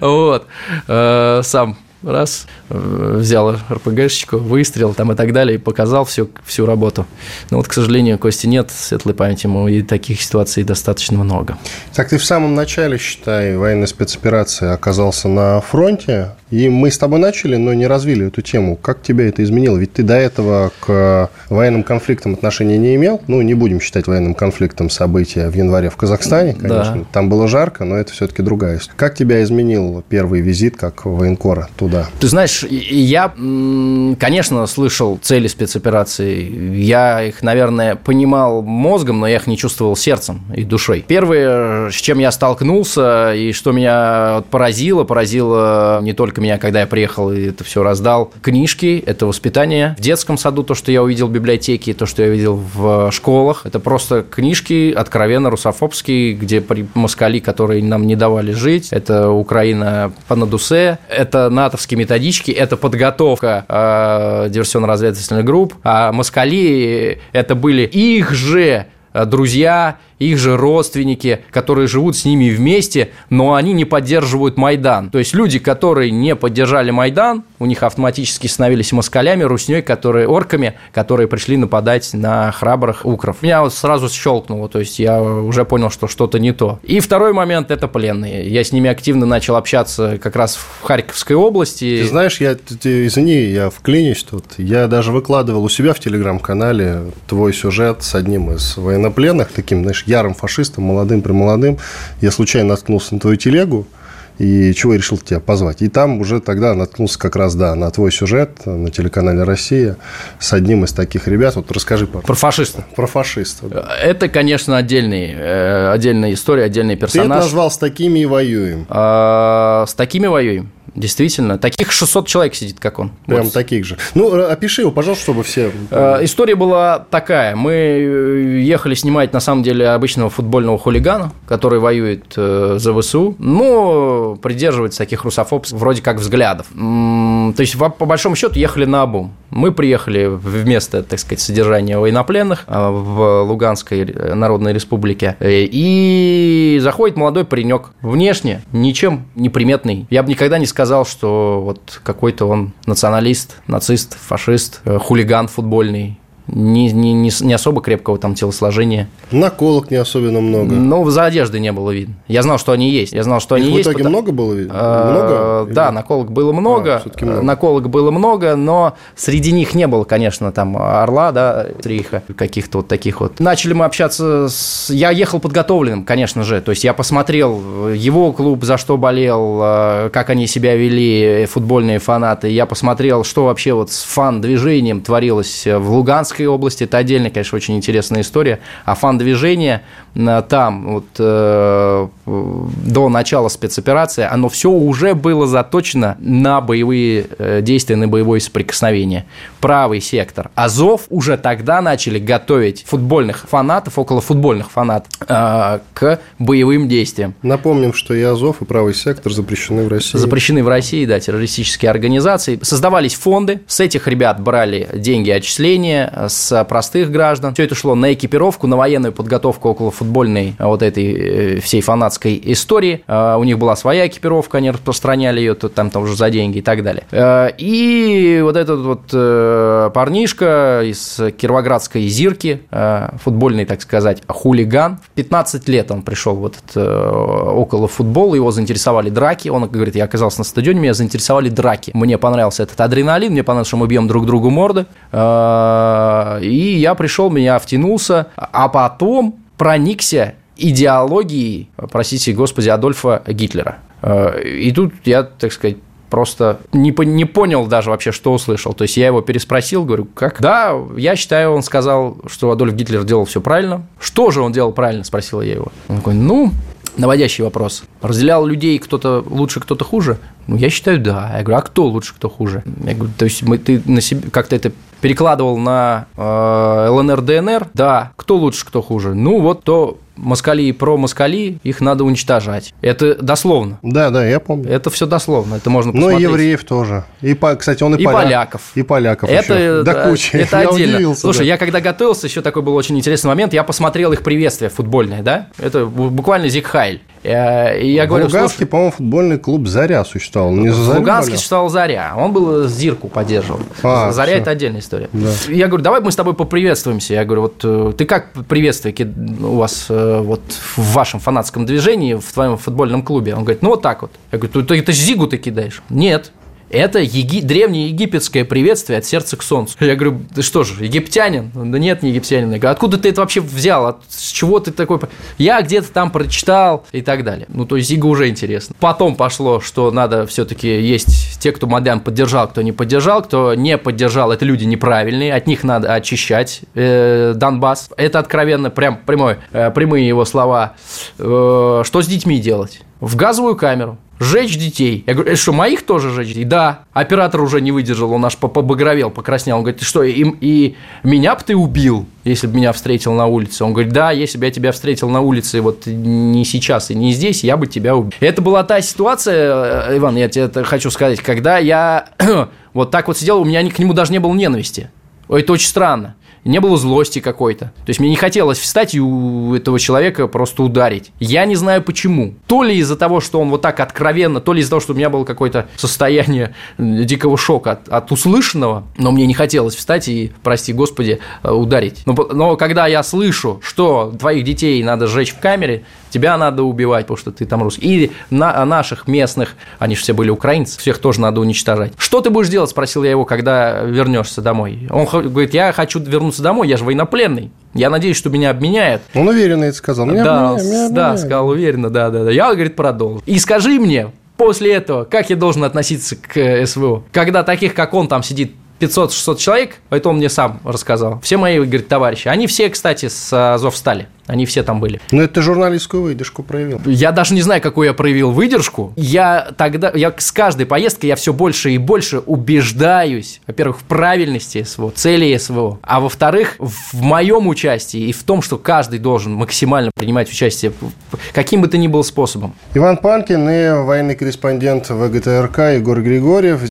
Вот. Э, сам раз, э, взял РПГшечку, выстрел там и так далее, и показал всю, всю работу. Но вот, к сожалению, Кости нет, светлой памяти ему, и таких ситуаций достаточно много. Так ты в самом начале, считай, военной спецоперации оказался на фронте, и мы с тобой начали, но не развили эту тему. Как тебя это изменило? Ведь ты до этого к военным конфликтам отношения не имел. Ну, не будем считать военным конфликтом события в январе в Казахстане, конечно. Да. Там было жарко, но это все-таки другая история. Как тебя изменил первый визит как военкора туда? Ты знаешь, я, конечно, слышал цели спецоперации. Я их, наверное, понимал мозгом, но я их не чувствовал сердцем и душой. Первое, с чем я столкнулся и что меня поразило, поразило не только меня, когда я приехал и это все раздал. Книжки – это воспитание. В детском саду то, что я увидел в библиотеке, то, что я видел в школах, это просто книжки откровенно русофобские, где москали, которые нам не давали жить. Это Украина по надусе, это натовские методички, это подготовка э, диверсионно-разведывательных групп, а москали – это были их же друзья, их же родственники, которые живут с ними вместе, но они не поддерживают Майдан. То есть люди, которые не поддержали Майдан, у них автоматически становились москалями, русней, которые орками, которые пришли нападать на храбрых укров. Меня вот сразу щелкнуло, то есть я уже понял, что что-то не то. И второй момент – это пленные. Я с ними активно начал общаться как раз в Харьковской области. Ты знаешь, я, извини, я вклинюсь тут. Я даже выкладывал у себя в телеграм-канале твой сюжет с одним из военнопленных, таким, знаешь, ярым фашистом, молодым при молодым, я случайно наткнулся на твою телегу, и чего я решил тебя позвать. И там уже тогда наткнулся как раз, да, на твой сюжет на телеканале «Россия» с одним из таких ребят. Вот расскажи, пожалуйста. Про фашиста. Про фашиста, да. Это, конечно, отдельный, э, отдельная история, отдельный персонаж. Ты это назвал «С такими и воюем». А, с такими воюем. Действительно, таких 600 человек сидит, как он. Прям вот. таких же. Ну, опиши его, пожалуйста, чтобы все... Э, история была такая. Мы э, ехали снимать, на самом деле, обычного футбольного хулигана, который воюет э, за ВСУ, но придерживается таких русофобских, вроде как, взглядов. То есть, по большому счету, ехали на обум. Мы приехали вместо, так сказать, содержания военнопленных в Луганской Народной Республике, и заходит молодой паренек. Внешне ничем неприметный. Я бы никогда не сказал, сказал, что вот какой-то он националист, нацист, фашист, э, хулиган футбольный не, не, не, не особо крепкого там телосложения. Наколок не особенно много. Ну, за одеждой не было видно. Я знал, что они есть. Я знал, что Их они в есть. в итоге потому... много было видно? А, много? Да, наколок было много. А, много. Наколок было много, но среди них не было, конечно, там Орла, да, Триха, каких-то вот таких вот. Начали мы общаться с... Я ехал подготовленным, конечно же. То есть я посмотрел его клуб, за что болел, а, как они себя вели, футбольные фанаты. Я посмотрел, что вообще вот с фан-движением творилось в Луганске Московской области, это отдельная, конечно, очень интересная история. А фан-движение э, там вот э, до начала спецоперации, оно все уже было заточено на боевые э, действия, на боевое соприкосновение. Правый сектор. Азов уже тогда начали готовить футбольных фанатов, около футбольных фанатов, к боевым действиям. Напомним, что и Азов, и правый сектор запрещены в России. Запрещены в России, да, террористические организации. Создавались фонды, с этих ребят брали деньги отчисления, с простых граждан. Все это шло на экипировку, на военную подготовку около футбольной а, вот этой э, всей фанатской истории. А, у них была своя экипировка, они распространяли ее там, там уже за деньги и так далее. И вот этот вот э, парнишка из Кировоградской Зирки, футбольный, так сказать, хулиган, в 15 лет он пришел в этот э, около футбола, его заинтересовали драки, он говорит, я оказался на стадионе, меня заинтересовали драки. Мне понравился этот адреналин, мне понравилось, что мы бьем друг другу морды, и я пришел, меня втянулся, а потом проникся идеологией, простите господи, Адольфа Гитлера. И тут я, так сказать, просто не, не понял даже вообще, что услышал. То есть я его переспросил, говорю, как? Да, я считаю, он сказал, что Адольф Гитлер делал все правильно. Что же он делал правильно, спросила я его. Он такой, ну, наводящий вопрос. Разделял людей кто-то лучше, кто-то хуже? Ну, я считаю, да. Я говорю, а кто лучше, кто хуже? Я говорю, то есть мы, ты на себе как-то это перекладывал на э, ЛНР, ДНР? Да. Кто лучше, кто хуже? Ну, вот то москали и про москали, их надо уничтожать. Это дословно. Да, да, я помню. Это все дословно, это можно посмотреть. Ну, и евреев тоже. И, кстати, он и, и поля... поляков. И поляков это, еще. Да, куча. Это я отдельно. Удивился, Слушай, да. я когда готовился, еще такой был очень интересный момент, я посмотрел их приветствие футбольное, да? Это буквально Зигхайль. Э, и я в говорю, Луганске, по-моему, футбольный клуб «Заря» существовал. Не в Луганске существовал «Заря». Он был Зирку поддерживал. А, «Заря» – это отдельная история. Да. Я говорю, давай мы с тобой поприветствуемся. Я говорю, вот э, ты как приветствие у вас э, вот в вашем фанатском движении, в твоем футбольном клубе? Он говорит, ну вот так вот. Я говорю, ты, ты Зигу ты кидаешь? Нет. Это еги... древнее египетское приветствие от сердца к солнцу. Я говорю, ты что же, египтянин? Да нет, не египтянин. Я говорю, откуда ты это вообще взял? От... С чего ты такой? Я где-то там прочитал и так далее. Ну, то есть Зига уже интересно. Потом пошло, что надо все-таки есть те, кто Мадян поддержал, кто не поддержал, кто не поддержал, это люди неправильные, от них надо очищать э, Донбасс. Это откровенно, прям прямой, э, прямые его слова. Э, что с детьми делать? В газовую камеру Сжечь детей. Я говорю, это что, моих тоже сжечь детей? Да. Оператор уже не выдержал, он аж побагровел, покраснел. Он говорит, что, и, и меня бы ты убил, если бы меня встретил на улице? Он говорит, да, если бы я тебя встретил на улице вот не сейчас и не здесь, я бы тебя убил. Это была та ситуация, э, Иван, я тебе это хочу сказать, когда я вот так вот сидел, у меня к нему даже не было ненависти. Это очень странно не было злости какой-то. То есть мне не хотелось встать и у этого человека просто ударить. Я не знаю почему. То ли из-за того, что он вот так откровенно, то ли из-за того, что у меня было какое-то состояние дикого шока от, от услышанного, но мне не хотелось встать и, прости господи, э, ударить. Но, но когда я слышу, что твоих детей надо сжечь в камере, тебя надо убивать, потому что ты там русский. И на, наших местных, они же все были украинцы, всех тоже надо уничтожать. Что ты будешь делать, спросил я его, когда вернешься домой. Он говорит, я хочу вернуться домой, я же военнопленный. Я надеюсь, что меня обменяют. Он уверенно это сказал. Меня да, обменяют, меня да, сказал уверенно, да, да, да. Я, говорит, продолжу. И скажи мне, после этого, как я должен относиться к э, СВО? Когда таких, как он, там сидит 500-600 человек, это он мне сам рассказал. Все мои, говорит, товарищи, они все, кстати, с Азовстали. Они все там были. Но это журналистскую выдержку проявил. Я даже не знаю, какую я проявил выдержку. Я тогда, я с каждой поездкой я все больше и больше убеждаюсь, во-первых, в правильности СВО, цели СВО, а во-вторых, в моем участии и в том, что каждый должен максимально принимать участие каким бы то ни было способом. Иван Панкин и военный корреспондент ВГТРК Егор Григорьев.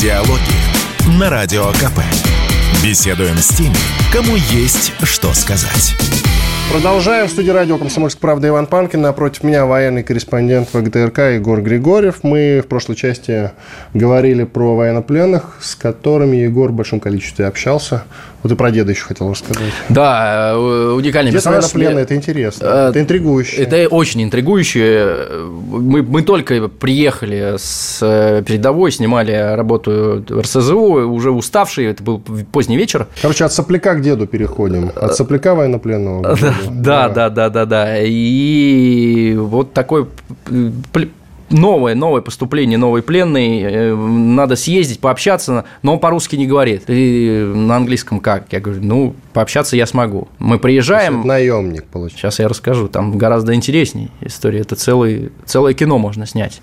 Диалоги на Радио КП. Беседуем с теми, кому есть что сказать. Продолжаем. В студии радио «Комсомольск. Правда» Иван Панкин. Напротив меня военный корреспондент ВГТРК Егор Григорьев. Мы в прошлой части говорили про военнопленных, с которыми Егор в большом количестве общался. Вот и про деда еще хотел рассказать. Да, э, уникальный Дед персонаж. военнопленный, это интересно, э, это интригующе. Это очень интригующе. Мы, мы только приехали с э, передовой, снимали работу РСЗУ, уже уставшие, это был поздний вечер. Короче, от сопляка к деду переходим. От сопляка военнопленного. Да, да, да, да, да. И вот такой новое, новое поступление, новый пленный, э, надо съездить, пообщаться, но он по-русски не говорит. И на английском как? Я говорю, ну, пообщаться я смогу. Мы приезжаем... наемник, получается. Сейчас я расскажу, там гораздо интереснее история. Это целый, целое кино можно снять.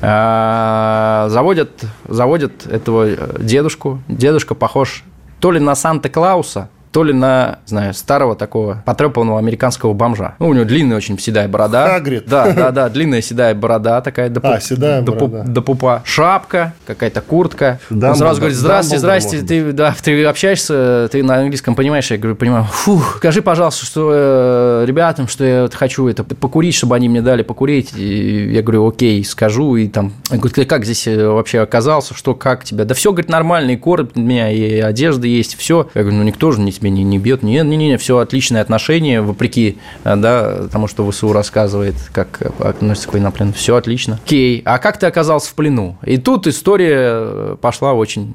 А, заводят, заводят этого дедушку. Дедушка похож то ли на Санта-Клауса, то ли на, знаю, старого такого потрепанного американского бомжа. Ну, у него длинная очень седая борода. Хагрид. Да, да, да, длинная седая борода такая до, а, седая до, борода. до пупа. Шапка, какая-то куртка. Дамблдор, Он сразу говорит, здрасте, здрасте, ты, да, ты общаешься, ты на английском понимаешь? Я говорю, понимаю. Фух, скажи, пожалуйста, что э, ребятам, что я вот хочу это покурить, чтобы они мне дали покурить. И я говорю, окей, скажу. И там, я говорю, ты как здесь э, вообще оказался, что, как тебя? Да все, говорит, нормально, и кормят меня, и одежда есть, все. Я говорю, ну никто же не тебе не, не бьет. Нет, не, не, не, все отличные отношения, вопреки э, да, тому, что ВСУ рассказывает, как относится к военнопленным. Все отлично. Окей, а как ты оказался в плену? И тут история э, пошла очень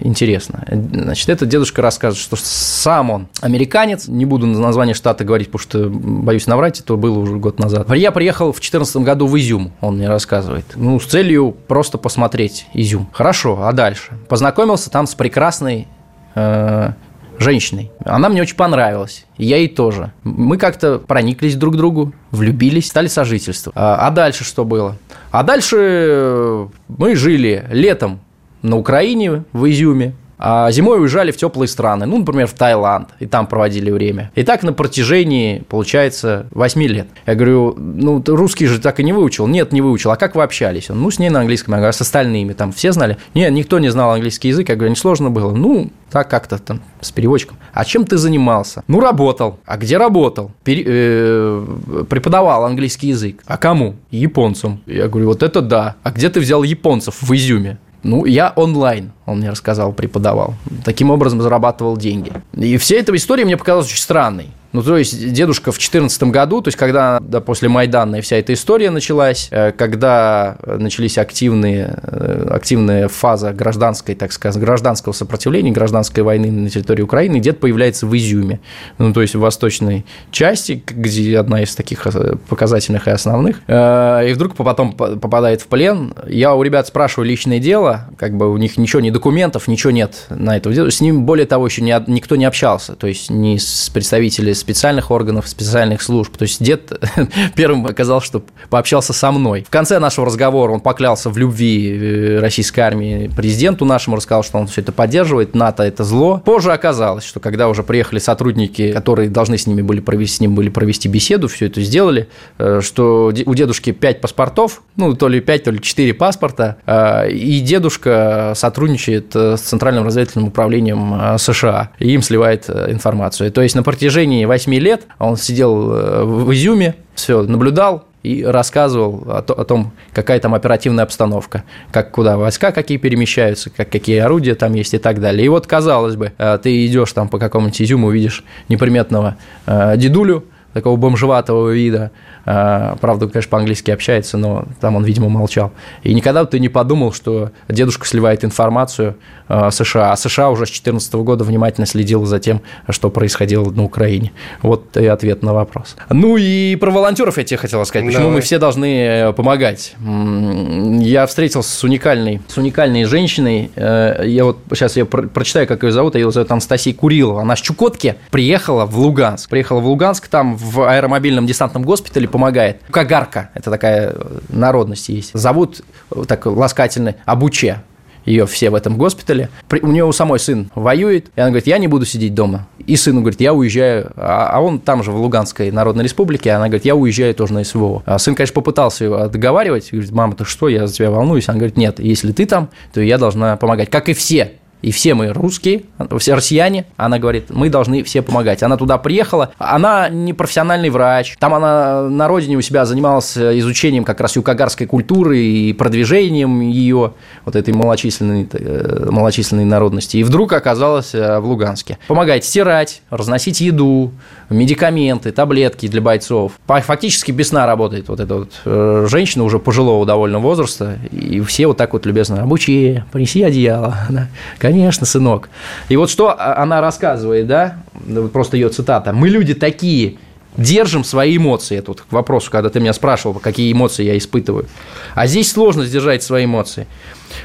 интересно. Значит, этот дедушка рассказывает, что сам он американец, не буду название штата говорить, потому что боюсь наврать, это было уже год назад. Я приехал в 2014 году в Изюм, он мне рассказывает, ну, с целью просто посмотреть Изюм. Хорошо, а дальше? Познакомился там с прекрасной э, женщиной. Она мне очень понравилась. Я ей тоже. Мы как-то прониклись друг к другу, влюбились, стали сожительствовать. А, а дальше что было? А дальше мы жили летом на Украине, в Изюме, а зимой уезжали в теплые страны, ну, например, в Таиланд, и там проводили время. И так на протяжении, получается, 8 лет. Я говорю, ну, русский же так и не выучил? Нет, не выучил. А как вы общались? Он, ну, с ней на английском. Я говорю, а с остальными там все знали? Нет, никто не знал английский язык. Я говорю, не сложно было. Ну, так как-то там с переводчиком. А чем ты занимался? Ну, работал. А где работал? Пере... Э... Преподавал английский язык. А кому? Японцам. Я говорю, вот это да. А где ты взял японцев в Изюме? Ну, я онлайн, он мне рассказал, преподавал. Таким образом зарабатывал деньги. И вся эта история мне показалась очень странной. Ну, то есть, дедушка в 2014 году, то есть, когда да, после Майдана вся эта история началась, э, когда начались активные, э, активная фаза гражданской, так сказать, гражданского сопротивления, гражданской войны на территории Украины, дед появляется в Изюме, ну, то есть, в восточной части, где одна из таких э, показательных и основных, и вдруг потом попадает в плен. Я у ребят спрашиваю личное дело, как бы у них ничего, ни документов, ничего нет на это. С ним, более того, еще никто не общался, то есть, ни с представителями специальных органов, специальных служб. То есть дед первым оказал, что пообщался со мной. В конце нашего разговора он поклялся в любви э, российской армии президенту нашему, рассказал, что он все это поддерживает, НАТО – это зло. Позже оказалось, что когда уже приехали сотрудники, которые должны с ними были провести, с ним были провести беседу, все это сделали, э, что у дедушки 5 паспортов, ну, то ли 5, то ли 4 паспорта, э, и дедушка сотрудничает с Центральным разведывательным управлением США, и им сливает информацию. То есть на протяжении 8 лет он сидел э, в Изюме, все, наблюдал, и рассказывал о, том, какая там оперативная обстановка, как куда войска какие перемещаются, как, какие орудия там есть и так далее. И вот, казалось бы, э, ты идешь там по какому-нибудь изюму, видишь неприметного э, дедулю, такого бомжеватого вида. А, правда, конечно, по-английски общается, но там он, видимо, молчал. И никогда ты не подумал, что дедушка сливает информацию а, США. А США уже с 2014 года внимательно следил за тем, что происходило на Украине. Вот и ответ на вопрос. Ну и про волонтеров я тебе хотел сказать. Почему Давай. мы все должны э, помогать? Я встретился с уникальной, с уникальной женщиной. Э, я вот сейчас я прочитаю, как ее зовут. Ее зовут Анастасия Курилова. Она с Чукотки приехала в Луганск. Приехала в Луганск, там в аэромобильном десантном госпитале помогает. Кагарка, это такая народность есть. Зовут так ласкательно Абуче ее все в этом госпитале. У нее у самой сын воюет, и она говорит, я не буду сидеть дома. И сыну говорит, я уезжаю, а, а он там же в Луганской Народной Республике, она говорит, я уезжаю тоже на СВО. А сын, конечно, попытался ее договаривать, говорит, мама, ты что, я за тебя волнуюсь. Она говорит, нет, если ты там, то я должна помогать, как и все и все мы русские, все россияне, она говорит, мы должны все помогать. Она туда приехала, она не профессиональный врач, там она на родине у себя занималась изучением как раз юкагарской культуры и продвижением ее, вот этой малочисленной, э, малочисленной народности, и вдруг оказалась э, в Луганске. Помогает стирать, разносить еду, медикаменты, таблетки для бойцов. Фактически без сна работает вот эта вот э, женщина уже пожилого довольно возраста, и все вот так вот любезно, обучи, принеси одеяло, да, Конечно, сынок. И вот что она рассказывает, да, просто ее цитата. «Мы люди такие, держим свои эмоции. Это вот к вопросу, когда ты меня спрашивал, какие эмоции я испытываю. А здесь сложно сдержать свои эмоции.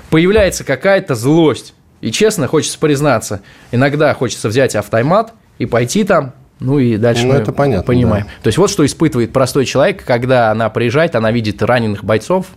Появляется какая-то злость. И честно, хочется признаться, иногда хочется взять автомат и пойти там, ну и дальше ну, мы это понятно, понимаем. Да. То есть вот что испытывает простой человек, когда она приезжает, она видит раненых бойцов,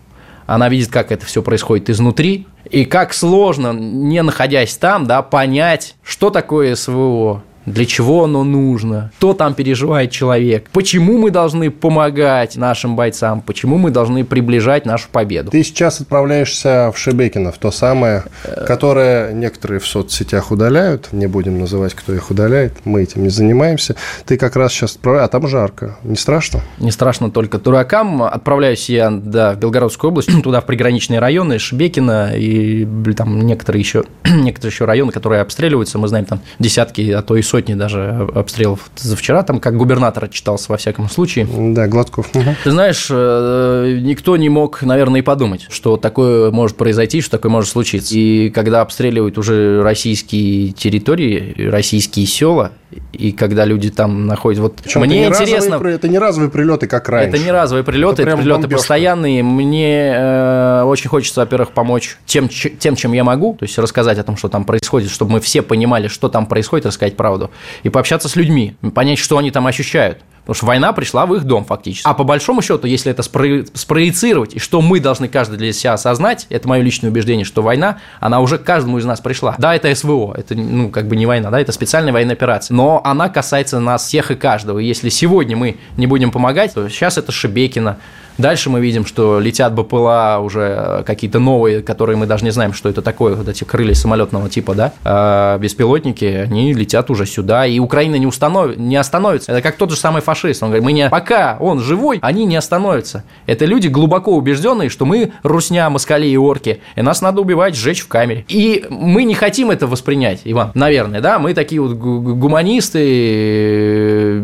она видит, как это все происходит изнутри, и как сложно, не находясь там, да, понять, что такое СВО, для чего оно нужно, что там переживает человек, почему мы должны помогать нашим бойцам, почему мы должны приближать нашу победу. Ты сейчас отправляешься в Шебекино, в то самое, которое некоторые в соцсетях удаляют, не будем называть, кто их удаляет, мы этим не занимаемся. Ты как раз сейчас отправляешь, а там жарко, не страшно? Не страшно только дуракам. Отправляюсь я да, в Белгородскую область, туда в приграничные районы, Шебекино и там некоторые еще, некоторые еще районы, которые обстреливаются, мы знаем там десятки, а то и сотни даже обстрелов за вчера, там как губернатор отчитался во всяком случае. Да, Гладков. Угу. Ты знаешь, э, никто не мог, наверное, и подумать, что такое может произойти, что такое может случиться. И когда обстреливают уже российские территории, российские села, и когда люди там находят... Вот Причем мне это интересно... Разовые, это не разовые прилеты, как раньше. Это не разовые прилеты, это, это прилеты бомбежка. постоянные. Мне э, очень хочется, во-первых, помочь тем, тем, чем я могу, то есть рассказать о том, что там происходит, чтобы мы все понимали, что там происходит, рассказать правду. И пообщаться с людьми, понять, что они там ощущают. Потому что война пришла в их дом фактически. А по большому счету, если это спро- спроецировать, и что мы должны каждый для себя осознать, это мое личное убеждение, что война, она уже к каждому из нас пришла. Да, это СВО, это ну как бы не война, да, это специальная военная операция. Но она касается нас всех и каждого. И если сегодня мы не будем помогать, то сейчас это Шебекина, Дальше мы видим, что летят БПЛА уже какие-то новые, которые мы даже не знаем, что это такое, вот эти крылья самолетного типа, да, а беспилотники, они летят уже сюда, и Украина не, установ... не остановится. Это как тот же самый фашист. Он говорит, мы не... пока он живой, они не остановятся. Это люди глубоко убежденные, что мы русня, москали и орки, и нас надо убивать, сжечь в камере. И мы не хотим это воспринять, Иван, наверное, да, мы такие вот гуманисты,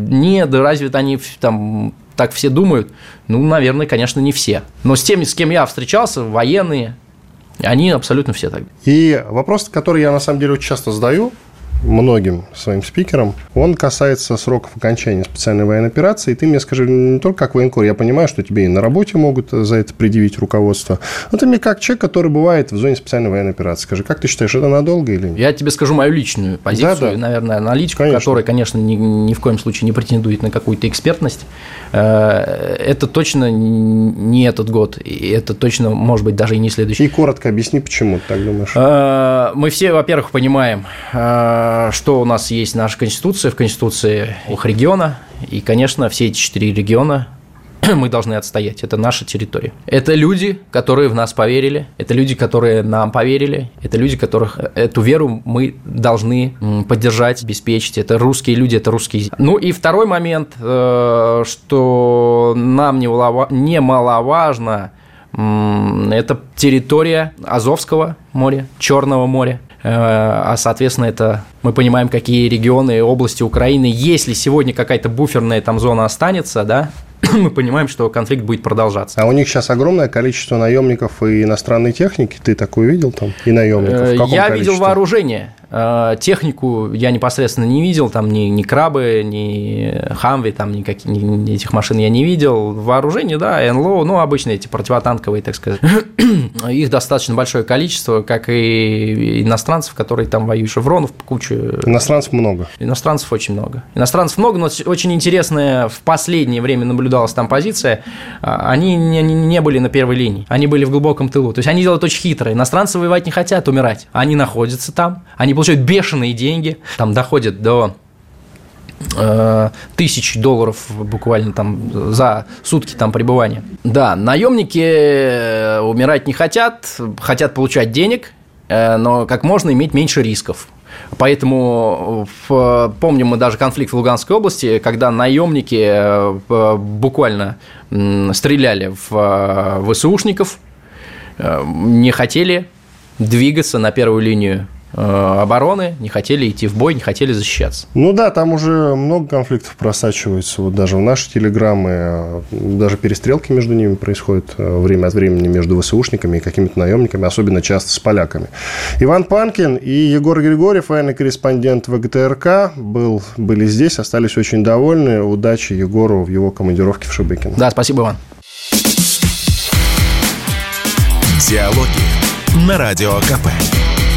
нет, да разве они там так все думают? Ну, наверное, конечно, не все. Но с теми, с кем я встречался, военные, они абсолютно все так. И вопрос, который я на самом деле очень часто задаю, многим своим спикерам, он касается сроков окончания специальной военной операции. И ты мне скажи, не только как военкор, я понимаю, что тебе и на работе могут за это предъявить руководство, но ты мне как человек, который бывает в зоне специальной военной операции. Скажи, как ты считаешь, это надолго или нет? Я тебе скажу мою личную позицию, да, да. наверное, аналитику, конечно. которая, конечно, ни, ни в коем случае не претендует на какую-то экспертность. Э, это точно не этот год, и это точно, может быть, даже и не следующий. И коротко объясни, почему ты так думаешь. Э, мы все, во-первых, понимаем, э, что у нас есть наша конституция, в конституции их региона, и, конечно, все эти четыре региона мы должны отстоять. Это наша территория. Это люди, которые в нас поверили, это люди, которые нам поверили, это люди, которых э, эту веру мы должны поддержать, обеспечить. Это русские люди, это русские. Ну и второй момент, э, что нам немаловажно, это территория Азовского моря, Черного моря. А, соответственно, это мы понимаем, какие регионы, области Украины, если сегодня какая-то буферная там зона останется, да, мы понимаем, что конфликт будет продолжаться. А у них сейчас огромное количество наемников и иностранной техники. Ты такое видел там? И наемников? Я видел вооружение. Э, технику я непосредственно не видел, там ни, ни крабы, ни хамви, там никаких, ни, ни этих машин я не видел. Вооружение, да, НЛО, ну, обычные эти противотанковые, так сказать. Их достаточно большое количество, как и иностранцев, которые там воюют, шевронов, кучу. Иностранцев много. Иностранцев очень много. Иностранцев много, но очень интересная в последнее время наблюдалась там позиция. А, они не, не были на первой линии, они были в глубоком тылу. То есть они делают очень хитро. Иностранцы воевать не хотят умирать. Они находятся там, они получают бешеные деньги, там доходят до э, тысяч долларов буквально там за сутки там пребывания. Да, наемники э, умирать не хотят, хотят получать денег, э, но как можно иметь меньше рисков. Поэтому помним мы даже конфликт в Луганской области, когда наемники буквально стреляли в ВСУшников, не хотели двигаться на первую линию обороны, не хотели идти в бой, не хотели защищаться. Ну да, там уже много конфликтов просачивается. Вот даже в наши телеграммы, э, даже перестрелки между ними происходят э, время от времени между ВСУшниками и какими-то наемниками, особенно часто с поляками. Иван Панкин и Егор Григорьев, военный корреспондент ВГТРК, был, были здесь, остались очень довольны. Удачи Егору в его командировке в Шебекино. Да, спасибо, Иван. Диалоги на Радио КП.